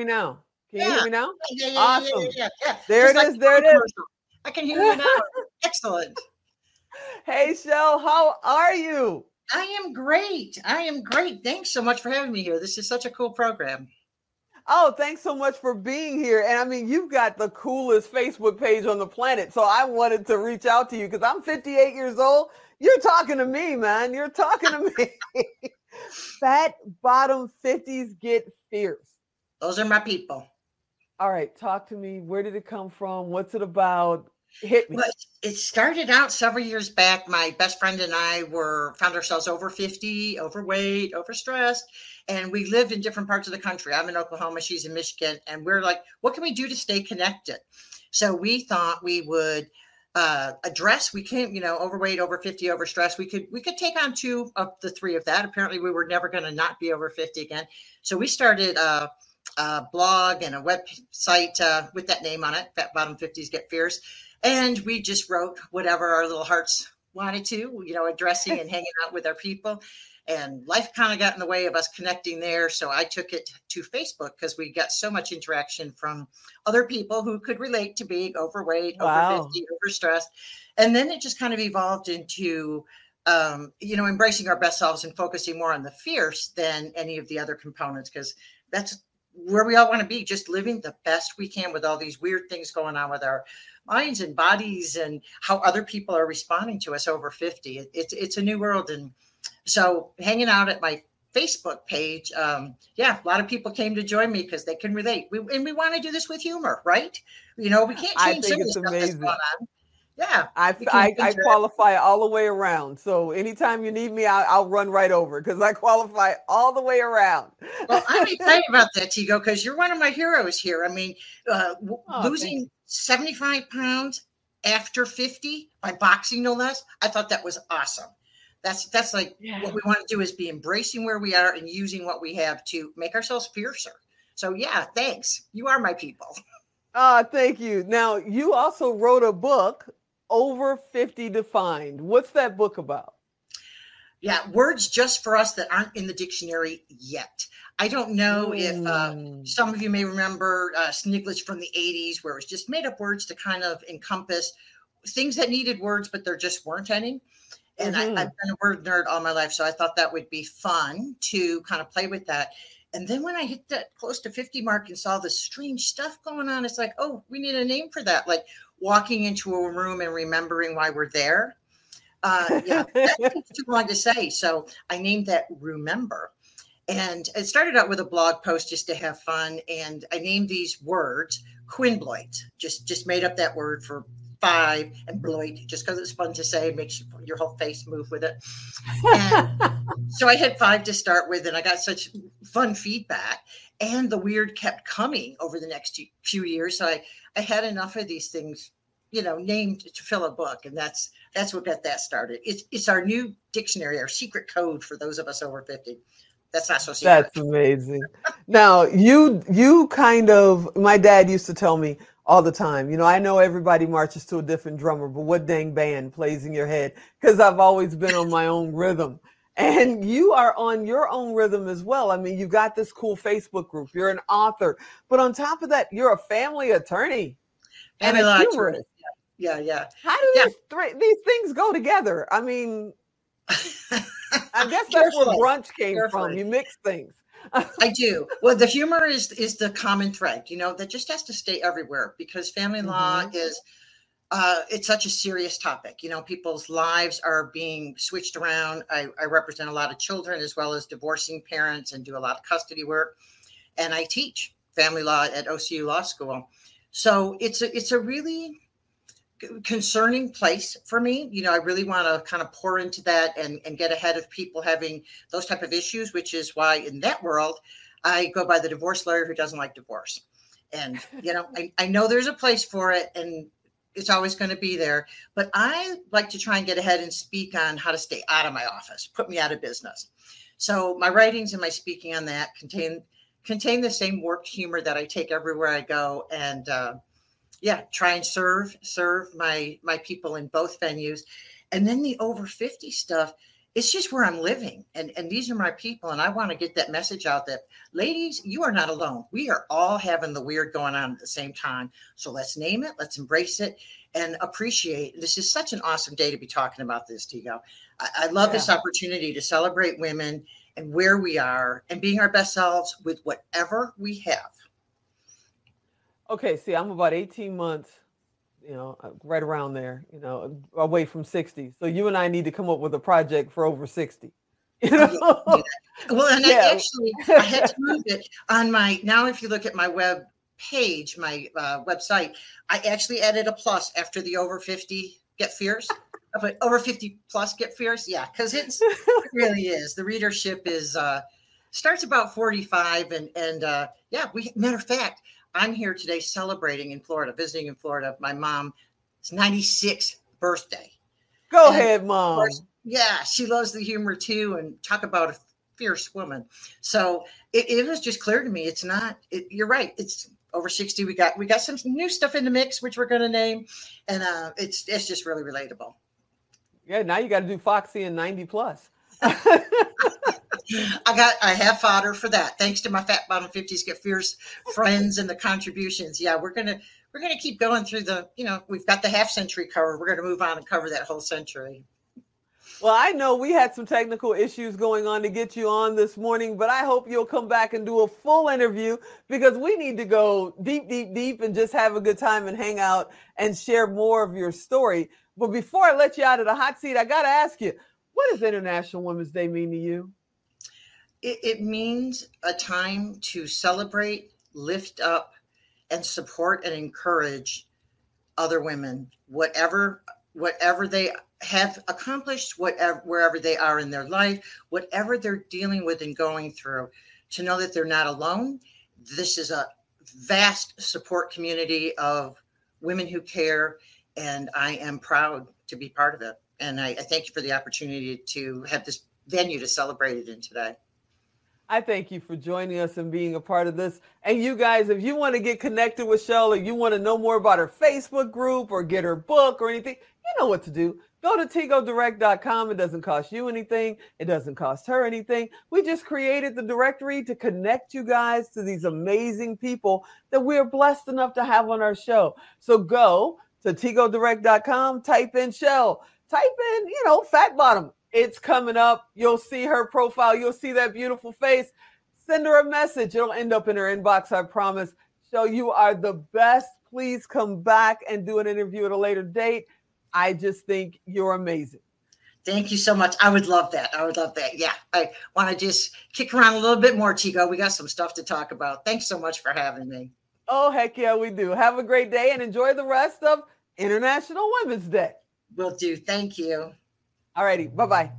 me now? Can you Yeah. hear me now? Yeah, yeah, yeah, Awesome. yeah, yeah, yeah. There Just it like is, there it is. I can hear you now. Excellent. Hey, Shell, how are you? I am great. I am great. Thanks so much for having me here. This is such a cool program. Oh, thanks so much for being here. And I mean, you've got the coolest Facebook page on the planet. So I wanted to reach out to you because I'm 58 years old. You're talking to me, man. You're talking to me. Fat bottom 50s get fierce. Those are my people. All right, talk to me. Where did it come from? What's it about? Hit me. Well, it started out several years back. My best friend and I were found ourselves over 50, overweight, overstressed, and we lived in different parts of the country. I'm in Oklahoma, she's in Michigan, and we're like, what can we do to stay connected? So we thought we would uh, address we can't you know overweight over 50 overstressed we could we could take on two of the three of that apparently we were never going to not be over 50 again so we started a, a blog and a website uh, with that name on it fat bottom 50s get fierce. And we just wrote whatever our little hearts wanted to you know addressing and hanging out with our people. And life kind of got in the way of us connecting there so i took it to facebook because we got so much interaction from other people who could relate to being overweight Wow. over 50 overstressed. And then it just kind of evolved into um, you know embracing our best selves and focusing more on the fierce than any of the other components because that's where we all want to be just living the best we can with all these weird things going on with our minds and bodies and how other people are responding to us over 50 it, it's it's a new world and so hanging out at my facebook page um yeah a lot of people came to join me because they can relate. We, and we want to do this with humor right? You know we can't I change think some of the it's stuff that's amazing. going on yeah I, I, I qualify all the way around. So anytime you need me, I'll, I'll run right over because I qualify all the way around. well, I'm excited about that, Tigo, because you're one of my heroes here. I mean, uh, Oh, losing 75 pounds after 50 by boxing, no less. I thought that was awesome. That's that's like Yeah. what we want to do is be embracing where we are and using what we have to make ourselves fiercer. So yeah, thanks. You are my people. Ah, thank you. Now, you also wrote a book, Over 50 Defined. What's that book about? Yeah, words just for us that aren't in the dictionary yet. I don't know if uh, Mm. some of you may remember uh, Sniglets from the 80s, where it was just made up words to kind of encompass things that needed words, but there just weren't any. And Mhm. I, I've been a word nerd all my life, so I thought that would be fun to kind of play with that. And then when I hit that close to 50 mark and saw this strange stuff going on, it's like, oh, we need a name for that. Like walking into a room and remembering why we're there. Uh, yeah, too long to say. So I named that Remember. And it started out with a blog post just to have fun. And I named these words Quinbloit, just just made up that word for five and bloit, just because it's fun to say, it makes your whole face move with it. And so I had five to start with, and I got such fun feedback. And the weird kept coming over the next few years. So I, I had enough of these things, you know, named to fill a book. And that's that's what got that started. It's it's our new dictionary, our secret code for those of us over 50. That's not so secret. That's amazing. Now, you you kind of my dad used to tell me all the time, you know, I know everybody marches to a different drummer, but what dang band plays in your head? Because I've always been on my own rhythm. And you are on your own rhythm as well. I mean, you've got this cool Facebook group, you're an author, but on top of that, you're a family attorney and Family a law humorist. Yeah, yeah. How do Yeah. these three these things go together? I mean, I guess that's where brunch came from. You mix things. I do. Well, the humor is is the common thread, you know, that just has to stay everywhere because family law Mhm. is uh, it's such a serious topic. You know, people's lives are being switched around. I, I represent a lot of children as well as divorcing parents and do a lot of custody work. And I teach family law at OCU Law School. So it's a it's a really concerning place for me you know i really want to kind of pour into that and, and get ahead of people having those type of issues which is why in that world i go by the divorce lawyer who doesn't like divorce and you know i, I know there's a place for it and it's always going to be there. But i like to try and get ahead and speak on how to stay out of my office put me out of business. So my writings and my speaking on that contain contain the same warped humor that i take everywhere i go and uh, yeah try and serve serve my my people in both venues. And then the over 50 stuff it's just where I'm living. And, and these are my people. And I want to get that message out that, ladies, you are not alone. We are all having the weird going on at the same time. So let's name it, let's embrace it, and appreciate. This is such an awesome day to be talking about this, Tigo. I, I love yeah. this opportunity to celebrate women and where we are and being our best selves with whatever we have. Okay, see, I'm about 18 months you know, uh, right around there, you know, away from 60. So you and I need to come up with a project for over 60. You know? Well, and yeah. I actually I had to move it on my now. If you look at my web page, my uh, website, I actually added a plus after the over 50 get fierce. But over 50 plus get fierce, yeah, because it's it really is. The readership is uh starts about 45 and and uh yeah, we matter of fact, I'm here today celebrating in Florida, visiting in Florida. My mom's 96th birthday. Go and ahead, mom. Course, yeah, she loves the humor too, and talk about a fierce woman. So it, it was just clear to me. It's not. It, you're right. It's over 60. We got we got some new stuff in the mix, which we're going to name, and uh, it's it's just really relatable. Yeah, now you got to do Foxy and 90 plus. I got I have fodder for that. Thanks to my fat bottom 50s get fierce friends and the contributions. Yeah, we're gonna we're gonna keep going through the, you know, we've got the half century cover. We're gonna move on and cover that whole century. Well, I know we had some technical issues going on to get you on this morning, but I hope you'll come back and do a full interview because we need to go deep, deep, deep and just have a good time and hang out and share more of your story. But before I let you out of the hot seat, I got to ask you, what does International Women's Day mean to you? It, it means a time to celebrate, lift up, and support and encourage other women, whatever whatever they have accomplished, whatever wherever they are in their life, whatever they're dealing with and going through, to know that they're not alone. This is a vast support community of women who care, and I am proud to be part of it. And I, I thank you for the opportunity to have this venue to celebrate it in today. I thank you for joining us and being a part of this. And you guys, if you want to get connected with Shell or you want to know more about her Facebook group or get her book or anything, you know what to do. Go to tigodirect.com. It doesn't cost you anything. It doesn't cost her anything. We just created the directory to connect you guys to these amazing people that we're blessed enough to have on our show. So go to tigodirect.com, type in Shell, type in, you know, fat bottom it's coming up. You'll see her profile. You'll see that beautiful face. Send her a message. It'll end up in her inbox, I promise. So you are the best. Please come back and do an interview at a later date. I just think you're amazing. Thank you so much. I would love that. I would love that. Yeah. I want to just kick around a little bit more, Tigo. We got some stuff to talk about. Thanks so much for having me. Oh, heck yeah, we do. Have a great day and enjoy the rest of International Women's Day. Will do. Thank you. All righty. Bye bye.